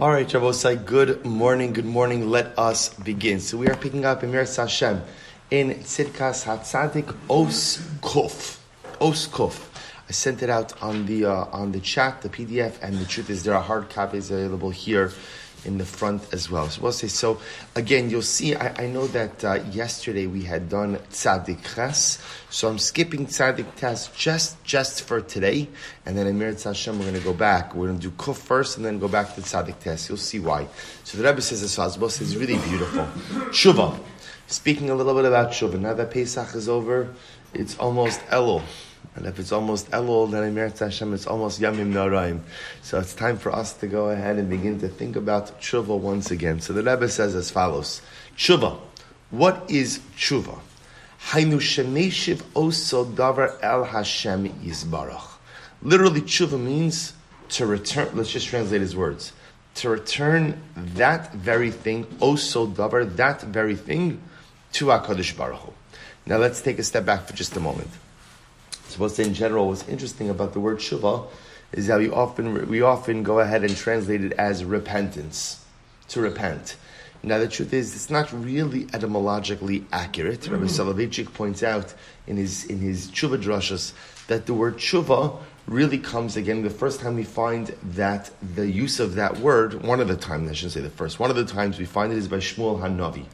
All right, Shay, good morning, good morning. Let us begin. So we are picking up Emir Hashem in Tzidkas Hatzadik Os Kuf. Os Kuf. I sent it out on the uh, on the chat, the PDF, and the truth is there are hard copies available here in the front as well. So we'll say so. Again, you'll see. I, I know that uh, yesterday we had done tzaddik ches, so I'm skipping tzaddik tes just just for today, and then in Meretz Hashem we're going to go back. We're going to do kuf first, and then go back to tzaddik tes. You'll see why. So the Rebbe says this. So is really beautiful. Shuva. Speaking a little bit about Shuva. Now that Pesach is over, it's almost Elul. And if it's almost Elul, then Emir Hashem, it's almost Yamim Noraim. So it's time for us to go ahead and begin to think about tshuva once again. So the Rebbe says as follows: Tshuva. What is tshuva? Hainu shemeshiv oso davar el Hashem yisbarach. Literally, tshuva means to return. Let's just translate his words. To return that very thing, oso davar, that very thing, to Hakadosh Baruch Hu. Now let's take a step back for just a moment supposed to say in general, what's interesting about the word shuva is that we often we often go ahead and translate it as repentance, to repent. Now the truth is, it's not really etymologically accurate. Rabbi mm-hmm. Soloveitchik points out in his in his tshuva drashas that the word tshuva really comes again the first time we find that the use of that word. One of the times I shouldn't say the first. One of the times we find it is by Shmuel Hanavi.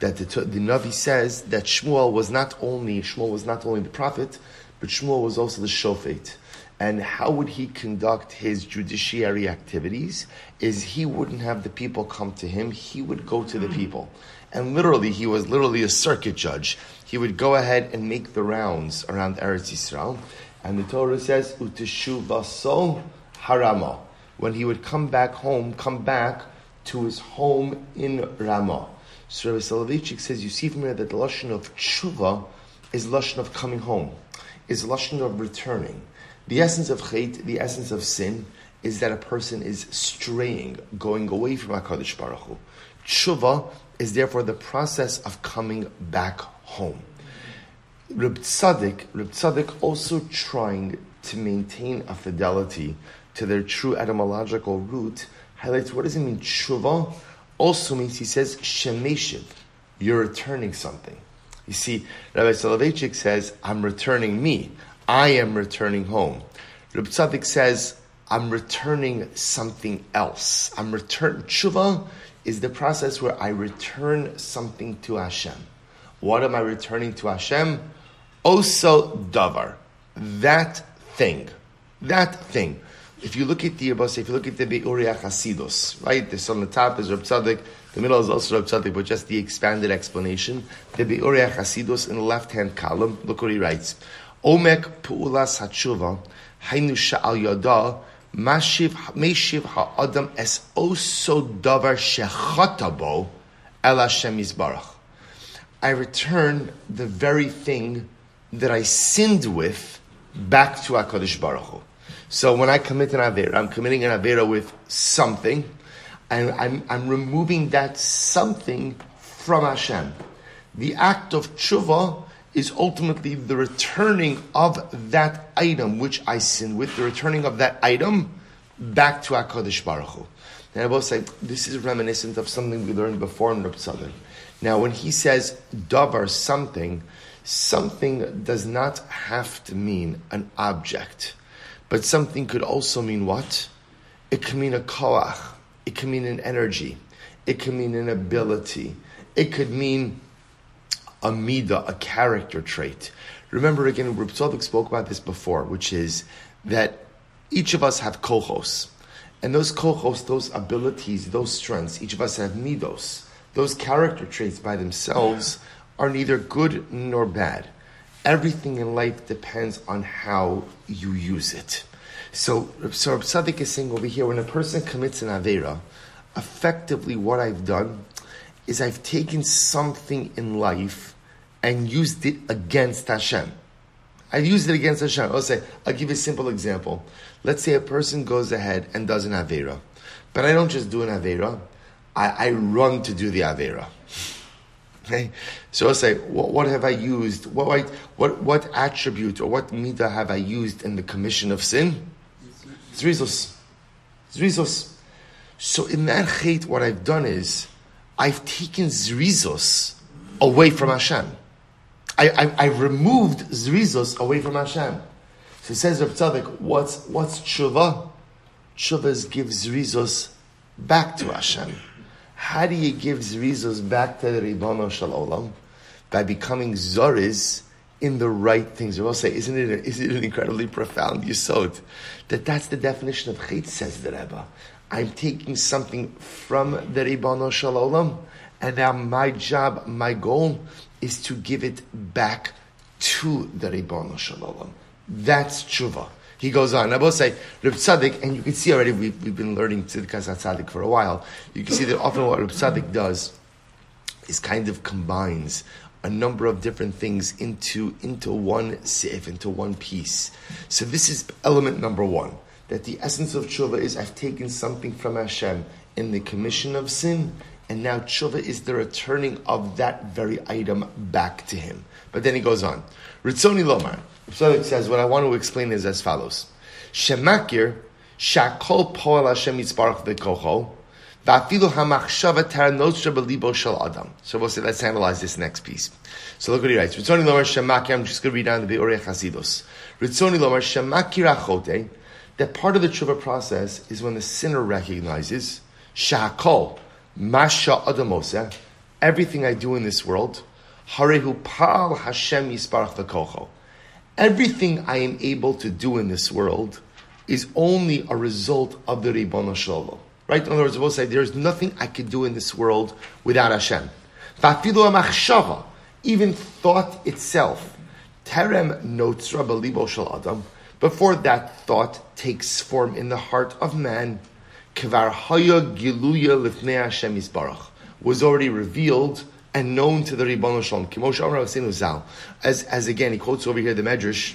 That the, the Navi says that Shmuel was not only Shmuel was not only the prophet, but Shmuel was also the shofet. And how would he conduct his judiciary activities? Is he wouldn't have the people come to him, he would go to the people. And literally, he was literally a circuit judge. He would go ahead and make the rounds around Eretz Yisrael. And the Torah says, Uteshu vaso harama. When he would come back home, come back to his home in Ramah. So Rabbi Soloveitchik says, you see from here that the Lashon of tshuva is Lashon of coming home is lashon of returning. The essence of chait, the essence of sin, is that a person is straying, going away from Hakadosh Baruch Hu. Tshuva is therefore the process of coming back home. Reb Tzaddik, Reb Tzaddik also trying to maintain a fidelity to their true etymological root, highlights what does it mean tshuva? Also means he says shemeshiv, you're returning something. You see, Rabbi Soloveitchik says, I'm returning me. I am returning home. Rabbi Tzaddik says, I'm returning something else. I'm return. Tshuva is the process where I return something to Hashem. What am I returning to Hashem? Also davar. That thing. That thing. If you look at the if you look at the Be'uriach Hasidus, right? This on the top is Rab Tzaddik, the middle is also Rab Tzaddik, but just the expanded explanation. The Be'uriach Hasidus in the left-hand column, look what he writes. Omek Pu'ulas Hatshuva, Hainu Sha'al Yada, Meshiv Ha'adam Es Oso Davar Shechatabo, El Hashem Yisbarach. I return the very thing that I sinned with back to HaKadosh Baruch Hu. So when I commit an Avera, I'm committing an Avera with something, and I'm, I'm removing that something from Hashem. The act of tshuva is ultimately the returning of that item which I sinned with, the returning of that item back to HaKadosh Baruch Hu. And I will say, this is reminiscent of something we learned before in Reb Now, when he says davar something, something does not have to mean an object. But something could also mean what? It can mean a koach. It can mean an energy. It can mean an ability. It could mean a midah, a character trait. Remember again, Reb spoke about this before, which is that each of us have kohos. And those kohos, those abilities, those strengths, each of us have midos. Those character traits by themselves are neither good nor bad. Everything in life depends on how you use it. So, so Tzaddik is saying over here, when a person commits an Avera, effectively what I've done is I've taken something in life and used it against Hashem. I've used it against Hashem. I'll say, I'll give you a simple example. Let's say a person goes ahead and does an Avera. But I don't just do an Avera, I, I run to do the Avera. Okay, so I'll say, what, what have I used? What, what what attribute or what midah have I used in the commission of sin? Zrizos, zrizos. So in that chait, what I've done is I've taken zrizos away from Hashem. I, I, I removed zrizos away from Hashem. So it says Reb Tzadik, what's what's tshuva? Tshuva is give zrizos back to Hashem. How do you give zrizos back to the Ribono Shalom? By becoming zoriz in the right things. I will say, isn't it, isn't it an incredibly profound yisod? That that's the definition of chait, says the Rebbe. I'm taking something from the Ribono Shalom, and now my job, my goal, is to give it back to the Ribono Shalom. That's tshuva. He goes on. I will say, Reb Tzaddik, and you can see already, we've, we've been learning Tzidkas Tzaddik for a while. You can see that often what Reb Tzaddik does is kind of combines a number of different things into, into one sif, into one piece. So this is element number one, that the essence of tshuva is I've taken something from Hashem in the commission of sin, and now tshuva is the returning of that very item back to him. But then he goes on. Ritzoni Lomar. Tzaddik says, what I want to explain is as follows. Shemakir, shakol poel Hashem yitzbarach So we'll say, let's analyze this next piece. So look what he writes. Ritzoni Lomar Shemakir, I'm just going to read down the Be'orei Chasidus. Ritzoni Lomar that part of the tshuva process is when the sinner recognizes, shakol, masha adamose, everything I do in this world, harehu pal Hashem yisbarach v'kocho everything I am able to do in this world is only a result of the Ribbon Shalom. Right? In other words, we'll say there's nothing I could do in this world without Hashem. Even thought itself, terem notzra belibo shel adam. Before that thought takes form in the heart of man, kvar haya giluya lifnei Hashem yisbarach was already revealed and known to the Ribbon Shalom. Kimosh Amar As, as again, he quotes over here the Medrash.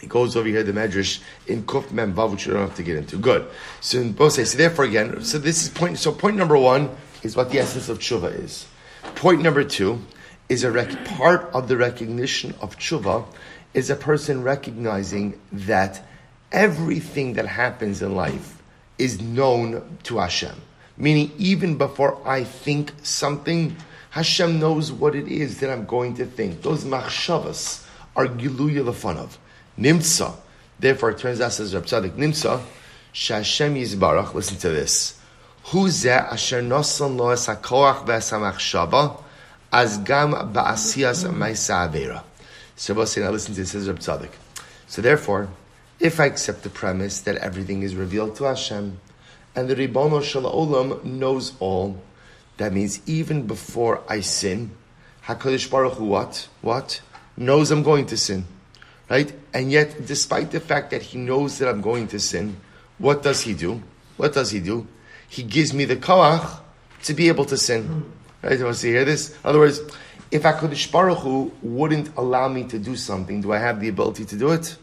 He goes over here the Medrash in Kuf Mem Vav, which we don't have to get into. Good. So in both say, so therefore again, so this is point, so point number one is what the essence of tshuva is. Point number two is a rec- part of the recognition of tshuva is a person recognizing that everything that happens in life is known to Hashem. Meaning, even before I think something, Hashem knows what it is that I'm going to think. Those machshavas are giluya of Nimtza. Therefore, it turns out, says Rab Tzadik, Nimtza, Shashem Yizbarach, listen to this. Huzeh asher nosan lo es hakoach ha as gam ba'asiyas ma'isa avera. So we'll say, now listen to this, says Rab Tzadik. So therefore, if I accept the premise that everything is revealed to Hashem, and the Ribbono Shalom knows all, that means even before I sin, Hakadosh Baruch Hu what what knows I'm going to sin, right? And yet, despite the fact that He knows that I'm going to sin, what does He do? What does He do? He gives me the koach to be able to sin. Right? You want to hear this? In other words, if Hakadosh Baruch Hu wouldn't allow me to do something, do I have the ability to do it?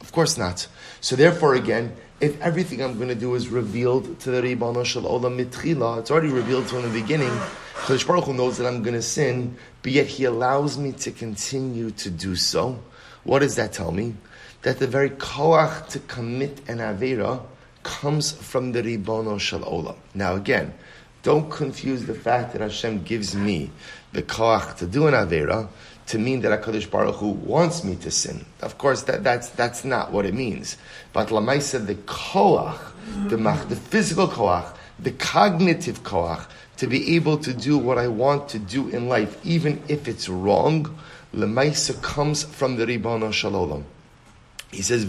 Of course not. So therefore, again, if everything I'm going to do is revealed to the Ribbon Shel Olam Mitchila, it's already revealed from the beginning. Kadosh Baruch Hu knows that I'm going to sin, but yet He allows me to continue to do so. What does that tell me? That the very koach to commit an avera comes from the Ribbon Shel Olam. Now again, don't confuse the fact that Hashem gives me the koach to do an avera to mean that HaKadosh Baruch Hu wants me to sin. Of course, that, that's, that's not what it means. But Lamaisa, the koach, the, mach, the physical koach, the cognitive koach, to be able to do what I want to do in life, even if it's wrong, Lamaisa comes from the Ribbon Shalom. He says,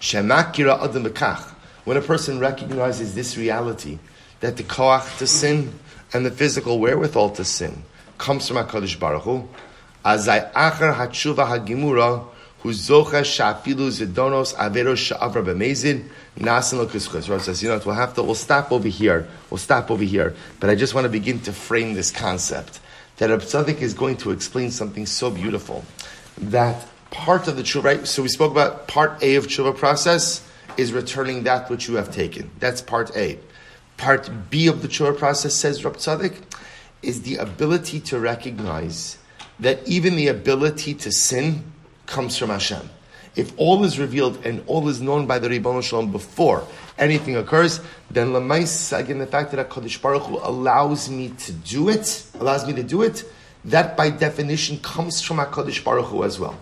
shemakira adam When a person recognizes this reality, that the koach to sin and the physical wherewithal to sin comes from HaKadosh Baruch Hu. Azai achar hatshuva hagimura hu zocha shafilu zidonos averos sha'avra b'mezid nasin lo kuschus. Rav says, you know what, we'll have to, we'll stop over here. We'll stop over here. But I just want to begin to frame this concept. That Rab Tzadik is going to explain something so beautiful. That part of the tshuva, right? So we spoke about part A of tshuva process is returning that which you have taken. That's part A. Part B of the tshuva process says Rab Tzadik is the ability to recognize that even the ability to sin comes from Hashem. If all is revealed and all is known by the Ribbon Shalom before anything occurs, then Lamais, again, the fact that HaKadosh Baruch Hu allows me to do it, allows me to do it, that by definition comes from HaKadosh Baruch Hu as well.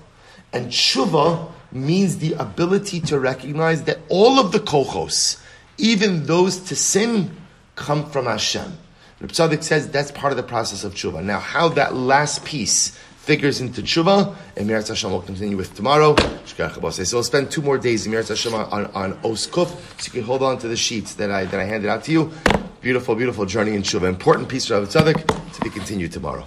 And tshuva means the ability to recognize that all of the kochos, even those to sin, come from Hashem. Reb says that's part of the process of tshuva. Now, how that last piece figures into tshuva, and Meretz Hashem will continue with tomorrow. So we'll spend two more days in Meretz Hashem on, on Oskuf, so you can hold on to the sheets that I, that I handed out to you. Beautiful, beautiful journey in tshuva. Important piece of Tzadok to be continued tomorrow.